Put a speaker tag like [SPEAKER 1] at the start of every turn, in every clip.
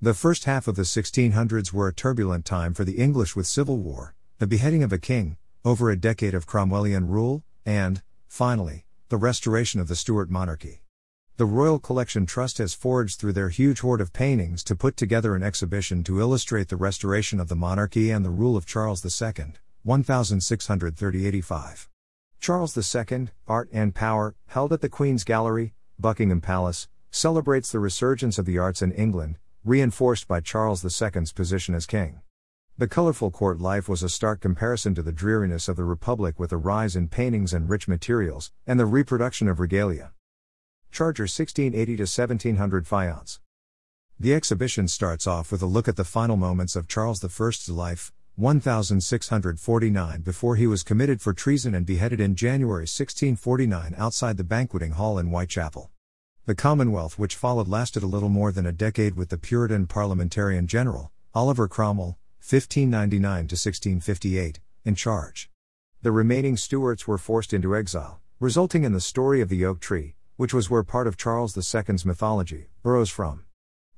[SPEAKER 1] The first half of the 1600s were a turbulent time for the English with civil war, the beheading of a king, over a decade of Cromwellian rule, and, finally, the restoration of the Stuart monarchy. The Royal Collection Trust has forged through their huge hoard of paintings to put together an exhibition to illustrate the restoration of the monarchy and the rule of Charles II, 1630 85. Charles II, Art and Power, held at the Queen's Gallery, Buckingham Palace, celebrates the resurgence of the arts in England, reinforced by Charles II's position as king. The colorful court life was a stark comparison to the dreariness of the Republic with a rise in paintings and rich materials, and the reproduction of regalia. Charger 1680 to 1700 Faience. The exhibition starts off with a look at the final moments of Charles I's life, 1649 before he was committed for treason and beheaded in January 1649 outside the banqueting hall in Whitechapel. The Commonwealth which followed lasted a little more than a decade with the Puritan parliamentarian general, Oliver Cromwell, 1599 to 1658, in charge. The remaining Stuarts were forced into exile, resulting in the story of the oak tree, which was where part of Charles II's mythology arose from.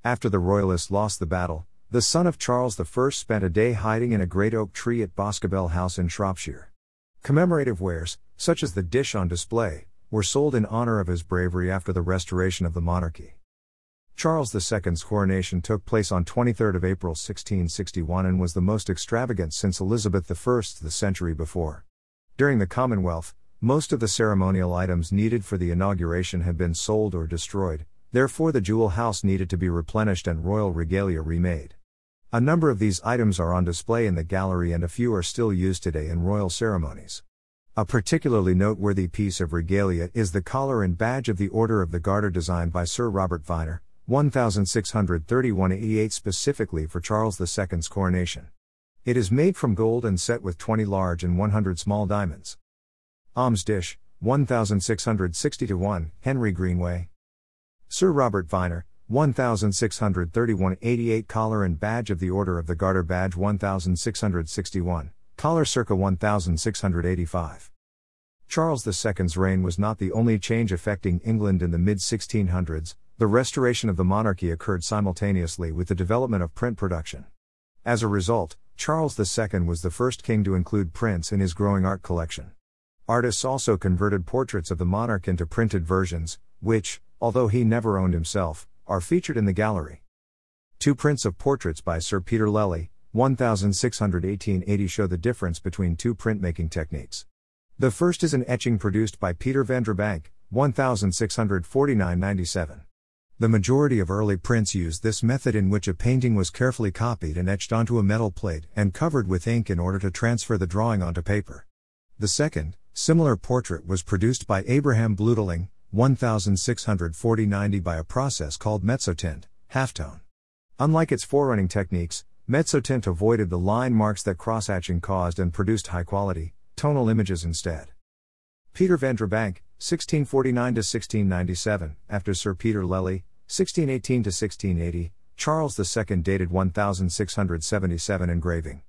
[SPEAKER 1] After the Royalists lost the battle, the son of Charles I spent a day hiding in a great oak tree at Boscobel House in Shropshire. Commemorative wares, such as the dish on display, were sold in honor of his bravery after the restoration of the monarchy. Charles II's coronation took place on 23 April 1661 and was the most extravagant since Elizabeth I the century before. During the Commonwealth, most of the ceremonial items needed for the inauguration had been sold or destroyed, therefore the jewel house needed to be replenished and royal regalia remade. A number of these items are on display in the gallery and a few are still used today in royal ceremonies. A particularly noteworthy piece of regalia is the collar and badge of the Order of the Garter designed by Sir Robert Vyner, 1631 88 specifically for Charles II's coronation. It is made from gold and set with 20 large and 100 small diamonds. Alms dish, 1660 1, Henry Greenway. Sir Robert Vyner, 1631 88 Collar and badge of the Order of the Garter badge 1661. Collar circa 1685. Charles II's reign was not the only change affecting England in the mid 1600s, the restoration of the monarchy occurred simultaneously with the development of print production. As a result, Charles II was the first king to include prints in his growing art collection. Artists also converted portraits of the monarch into printed versions, which, although he never owned himself, are featured in the gallery. Two prints of portraits by Sir Peter Lely, 1618-80 show the difference between two printmaking techniques. The first is an etching produced by Peter van der Bank, 1649-97. The majority of early prints used this method in which a painting was carefully copied and etched onto a metal plate and covered with ink in order to transfer the drawing onto paper. The second, similar portrait was produced by Abraham Blooteling, 1640-90 by a process called mezzotint, halftone. Unlike its forerunning techniques, Mezzotint avoided the line marks that cross-hatching caused and produced high-quality, tonal images instead. Peter van der Bank, 1649-1697, after Sir Peter Lely, 1618-1680, Charles II dated 1677 engraving.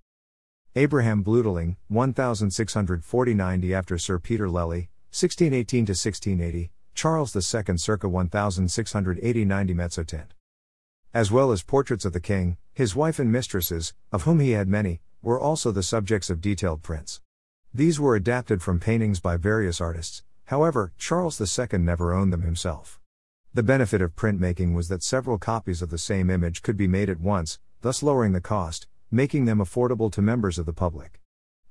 [SPEAKER 1] Abraham Blooteling, 1640-90 after Sir Peter Lely, 1618-1680, Charles II circa 1680-90 Mezzotint as well as portraits of the king, his wife and mistresses, of whom he had many, were also the subjects of detailed prints. These were adapted from paintings by various artists, however, Charles II never owned them himself. The benefit of printmaking was that several copies of the same image could be made at once, thus lowering the cost, making them affordable to members of the public.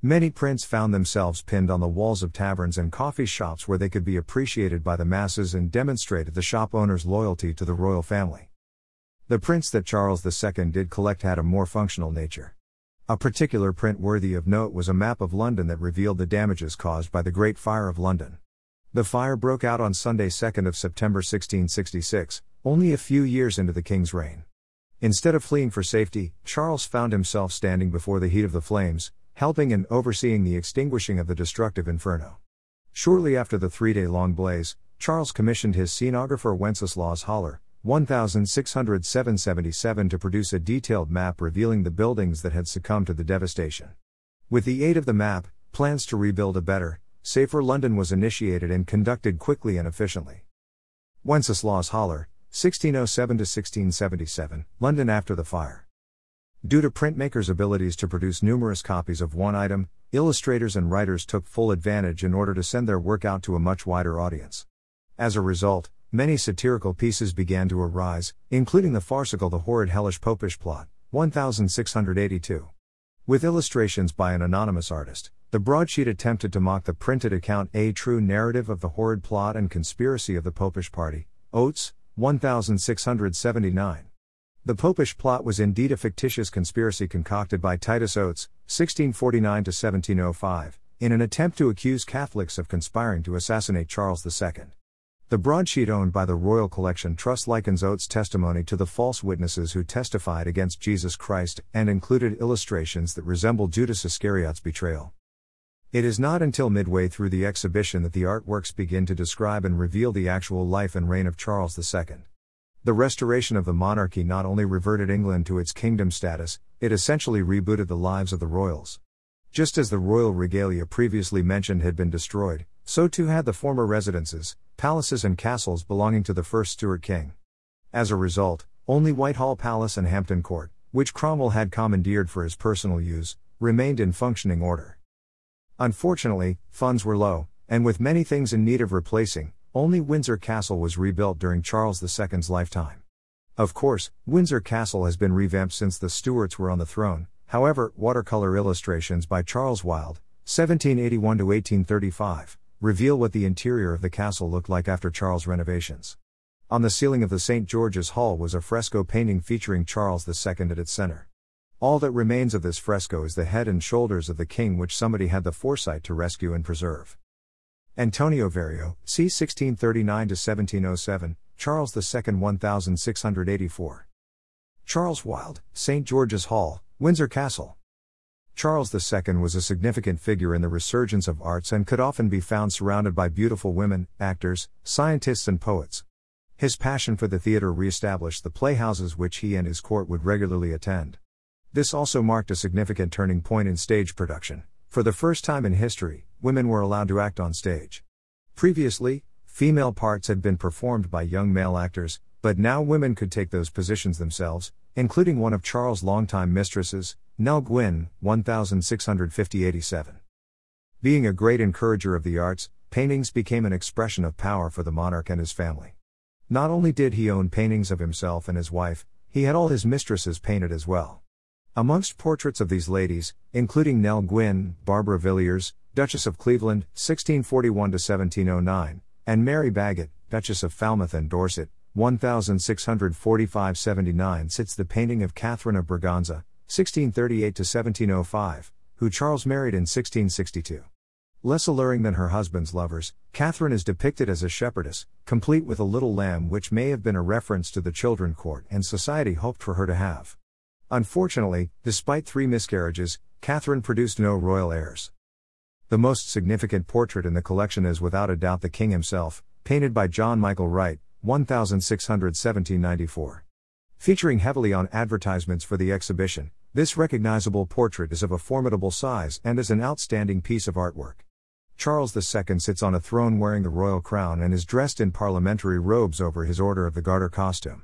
[SPEAKER 1] Many prints found themselves pinned on the walls of taverns and coffee shops where they could be appreciated by the masses and demonstrated the shop owner's loyalty to the royal family. The prints that Charles II did collect had a more functional nature. A particular print worthy of note was a map of London that revealed the damages caused by the Great Fire of London. The fire broke out on Sunday 2nd of September 1666, only a few years into the king's reign. Instead of fleeing for safety, Charles found himself standing before the heat of the flames, helping and overseeing the extinguishing of the destructive inferno. Shortly after the three day long blaze, Charles commissioned his scenographer Wenceslaus Hollar, 1677 to produce a detailed map revealing the buildings that had succumbed to the devastation. With the aid of the map, plans to rebuild a better, safer London was initiated and conducted quickly and efficiently. Wenceslaus Hollar, 1607 to 1677, London after the fire. Due to printmakers' abilities to produce numerous copies of one item, illustrators and writers took full advantage in order to send their work out to a much wider audience. As a result, many satirical pieces began to arise, including the farcical The Horrid Hellish Popish Plot, 1682. With illustrations by an anonymous artist, the broadsheet attempted to mock the printed account A True Narrative of the Horrid Plot and Conspiracy of the Popish Party, Oates, 1679. The Popish plot was indeed a fictitious conspiracy concocted by Titus Oates, 1649 1705, in an attempt to accuse Catholics of conspiring to assassinate Charles II. The broadsheet owned by the Royal Collection Trust likens Oates' testimony to the false witnesses who testified against Jesus Christ and included illustrations that resemble Judas Iscariot's betrayal. It is not until midway through the exhibition that the artworks begin to describe and reveal the actual life and reign of Charles II. The restoration of the monarchy not only reverted England to its kingdom status, it essentially rebooted the lives of the royals. Just as the royal regalia previously mentioned had been destroyed, so too had the former residences, palaces, and castles belonging to the first Stuart king. As a result, only Whitehall Palace and Hampton Court, which Cromwell had commandeered for his personal use, remained in functioning order. Unfortunately, funds were low, and with many things in need of replacing, only Windsor Castle was rebuilt during Charles II's lifetime. Of course, Windsor Castle has been revamped since the Stuarts were on the throne, however, watercolor illustrations by Charles Wild, 1781 1835, reveal what the interior of the castle looked like after Charles' renovations. On the ceiling of the St. George's Hall was a fresco painting featuring Charles II at its center. All that remains of this fresco is the head and shoulders of the king, which somebody had the foresight to rescue and preserve. Antonio Verrio, c. 1639 1707, Charles II 1684. Charles Wild, St. George's Hall, Windsor Castle. Charles II was a significant figure in the resurgence of arts and could often be found surrounded by beautiful women, actors, scientists, and poets. His passion for the theater re established the playhouses which he and his court would regularly attend. This also marked a significant turning point in stage production. For the first time in history, women were allowed to act on stage. Previously, female parts had been performed by young male actors, but now women could take those positions themselves, including one of Charles' longtime mistresses, Nell Gwyn, 1650 87. Being a great encourager of the arts, paintings became an expression of power for the monarch and his family. Not only did he own paintings of himself and his wife, he had all his mistresses painted as well. Amongst portraits of these ladies, including Nell Gwyn, Barbara Villiers, Duchess of Cleveland, 1641 1709, and Mary Bagot, Duchess of Falmouth and Dorset, 1645 79, sits the painting of Catherine of Braganza, 1638 to 1705, who Charles married in 1662. Less alluring than her husband's lovers, Catherine is depicted as a shepherdess, complete with a little lamb, which may have been a reference to the children court and society hoped for her to have. Unfortunately, despite three miscarriages, Catherine produced no royal heirs. The most significant portrait in the collection is without a doubt the king himself, painted by John Michael Wright, 1617 Featuring heavily on advertisements for the exhibition, this recognizable portrait is of a formidable size and is an outstanding piece of artwork. Charles II sits on a throne wearing the royal crown and is dressed in parliamentary robes over his Order of the Garter costume.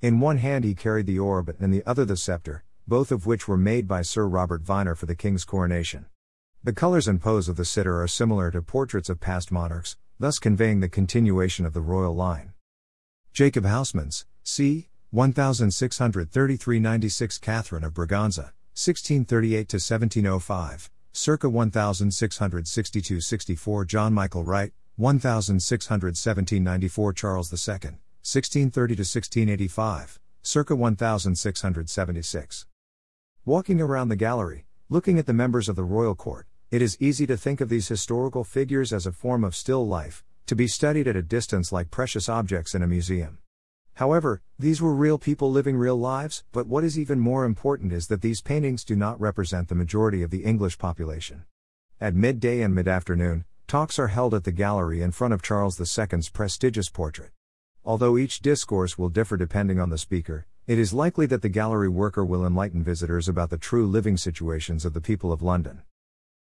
[SPEAKER 1] In one hand he carried the orb and in the other the scepter, both of which were made by Sir Robert Vyner for the king's coronation. The colors and pose of the sitter are similar to portraits of past monarchs, thus conveying the continuation of the royal line. Jacob Huysmans, c. 1633 96 Catherine of Braganza, 1638 1705, circa 1662 64 John Michael Wright, 1617 94 Charles II, 1630 to 1685, circa 1676. Walking around the gallery, looking at the members of the royal court, it is easy to think of these historical figures as a form of still life, to be studied at a distance like precious objects in a museum. However, these were real people living real lives, but what is even more important is that these paintings do not represent the majority of the English population. At midday and mid afternoon, talks are held at the gallery in front of Charles II's prestigious portrait. Although each discourse will differ depending on the speaker, it is likely that the gallery worker will enlighten visitors about the true living situations of the people of London.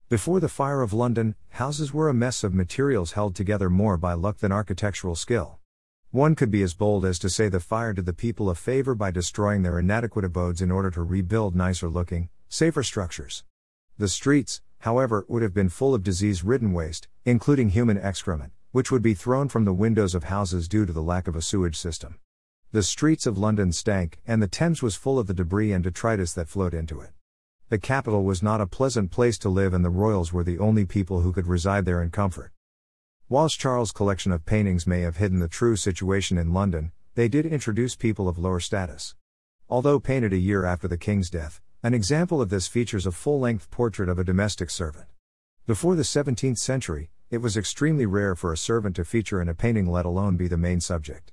[SPEAKER 1] Before the fire of London, houses were a mess of materials held together more by luck than architectural skill. One could be as bold as to say the fire did the people a favor by destroying their inadequate abodes in order to rebuild nicer looking, safer structures. The streets, however, would have been full of disease ridden waste, including human excrement, which would be thrown from the windows of houses due to the lack of a sewage system. The streets of London stank, and the Thames was full of the debris and detritus that flowed into it. The capital was not a pleasant place to live, and the royals were the only people who could reside there in comfort. Whilst Charles' collection of paintings may have hidden the true situation in London, they did introduce people of lower status. Although painted a year after the king's death, an example of this features a full length portrait of a domestic servant. Before the 17th century, it was extremely rare for a servant to feature in a painting, let alone be the main subject.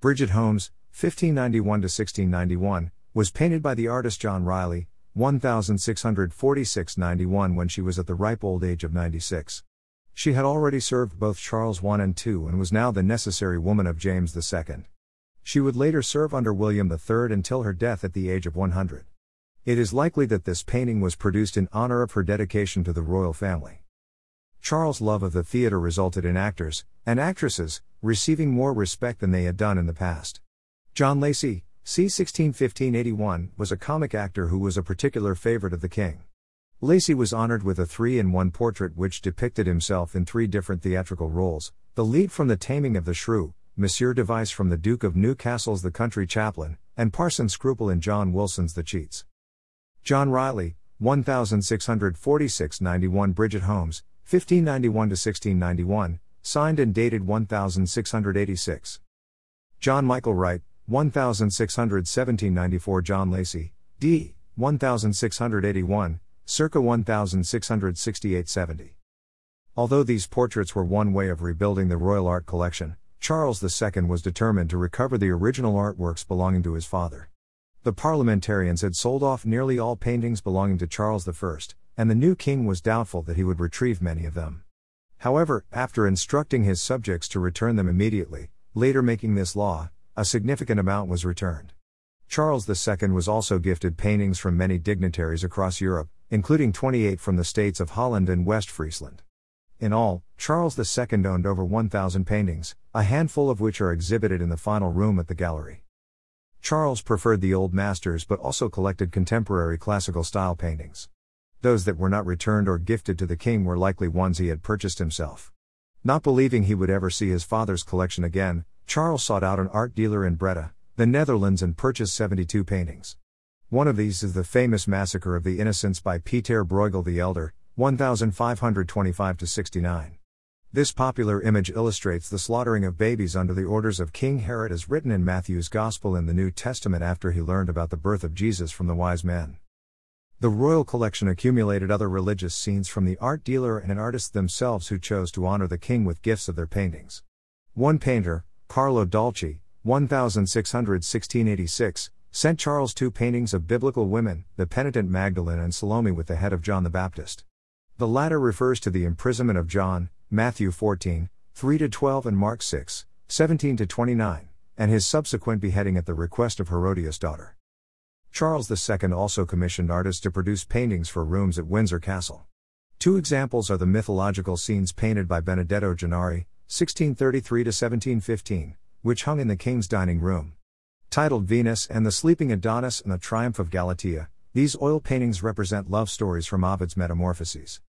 [SPEAKER 1] Bridget Holmes, 1591 to 1691, was painted by the artist John Riley, 1646 91 when she was at the ripe old age of 96. She had already served both Charles I and II and was now the necessary woman of James II. She would later serve under William III until her death at the age of 100. It is likely that this painting was produced in honor of her dedication to the royal family. Charles' love of the theater resulted in actors, and actresses, receiving more respect than they had done in the past. John Lacy, c. 1615-81, was a comic actor who was a particular favorite of the king. Lacy was honored with a three in one portrait which depicted himself in three different theatrical roles the lead from The Taming of the Shrew, Monsieur Device from The Duke of Newcastle's The Country Captain, and Parson Scruple in John Wilson's The Cheats. John Riley, 1646 91 Bridget Holmes, 1591 1691, signed and dated 1686. John Michael Wright, 1617 94 John Lacy, d. 1681, circa 1668 70. Although these portraits were one way of rebuilding the royal art collection, Charles II was determined to recover the original artworks belonging to his father. The parliamentarians had sold off nearly all paintings belonging to Charles I, and the new king was doubtful that he would retrieve many of them. However, after instructing his subjects to return them immediately, later making this law, a significant amount was returned. Charles II was also gifted paintings from many dignitaries across Europe, including 28 from the states of Holland and West Friesland. In all, Charles II owned over 1,000 paintings, a handful of which are exhibited in the final room at the gallery. Charles preferred the old masters but also collected contemporary classical style paintings. Those that were not returned or gifted to the king were likely ones he had purchased himself. Not believing he would ever see his father's collection again, Charles sought out an art dealer in Breda, the Netherlands, and purchased 72 paintings. One of these is the famous Massacre of the Innocents by Peter Bruegel the Elder, 1525 69. This popular image illustrates the slaughtering of babies under the orders of King Herod as written in Matthew's Gospel in the New Testament after he learned about the birth of Jesus from the wise men. The royal collection accumulated other religious scenes from the art dealer and artists themselves who chose to honor the king with gifts of their paintings. One painter, Carlo Dolci, 1616 sent Charles two paintings of biblical women, the penitent Magdalene and Salome with the head of John the Baptist. The latter refers to the imprisonment of John, Matthew 14, 3 12 and Mark 6, 17 29, and his subsequent beheading at the request of Herodias' daughter. Charles II also commissioned artists to produce paintings for rooms at Windsor Castle. Two examples are the mythological scenes painted by Benedetto Gennari, 1633 1715, which hung in the king's dining room. Titled Venus and the Sleeping Adonis and the Triumph of Galatea, these oil paintings represent love stories from Ovid's Metamorphoses.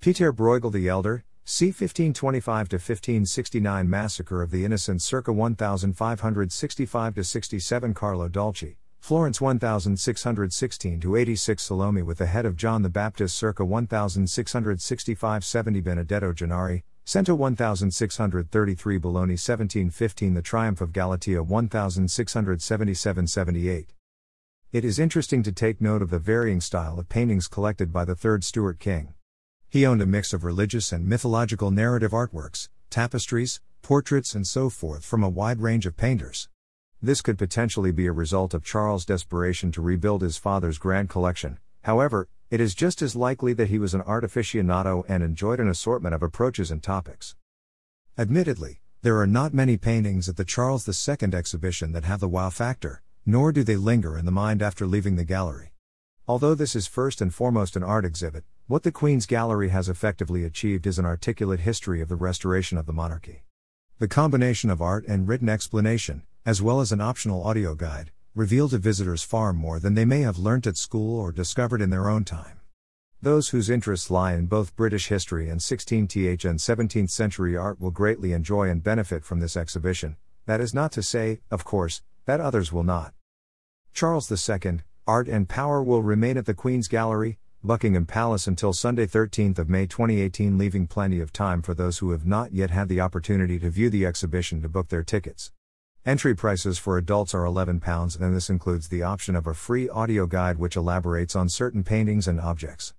[SPEAKER 1] Peter Bruegel the Elder, c. 1525 1569 Massacre of the Innocents circa 1565 67 Carlo Dolci, Florence 1616 86 Salome with the head of John the Baptist circa 1665 70 Benedetto Gennari, Cento 1633 Bologna 1715 The Triumph of Galatea 1677 78. It is interesting to take note of the varying style of paintings collected by the third Stuart king. He owned a mix of religious and mythological narrative artworks, tapestries, portraits, and so forth from a wide range of painters. This could potentially be a result of Charles' desperation to rebuild his father's grand collection, however, it is just as likely that he was an art aficionado and enjoyed an assortment of approaches and topics. Admittedly, there are not many paintings at the Charles II exhibition that have the wow factor, nor do they linger in the mind after leaving the gallery. Although this is first and foremost an art exhibit, what the Queen's Gallery has effectively achieved is an articulate history of the restoration of the monarchy. The combination of art and written explanation, as well as an optional audio guide, reveal to visitors far more than they may have learnt at school or discovered in their own time. Those whose interests lie in both British history and 16th and 17th century art will greatly enjoy and benefit from this exhibition, that is not to say, of course, that others will not. Charles II, Art and Power will remain at the Queen's Gallery, Buckingham Palace until Sunday 13th of May 2018 leaving plenty of time for those who have not yet had the opportunity to view the exhibition to book their tickets. Entry prices for adults are £11 and this includes the option of a free audio guide which elaborates on certain paintings and objects.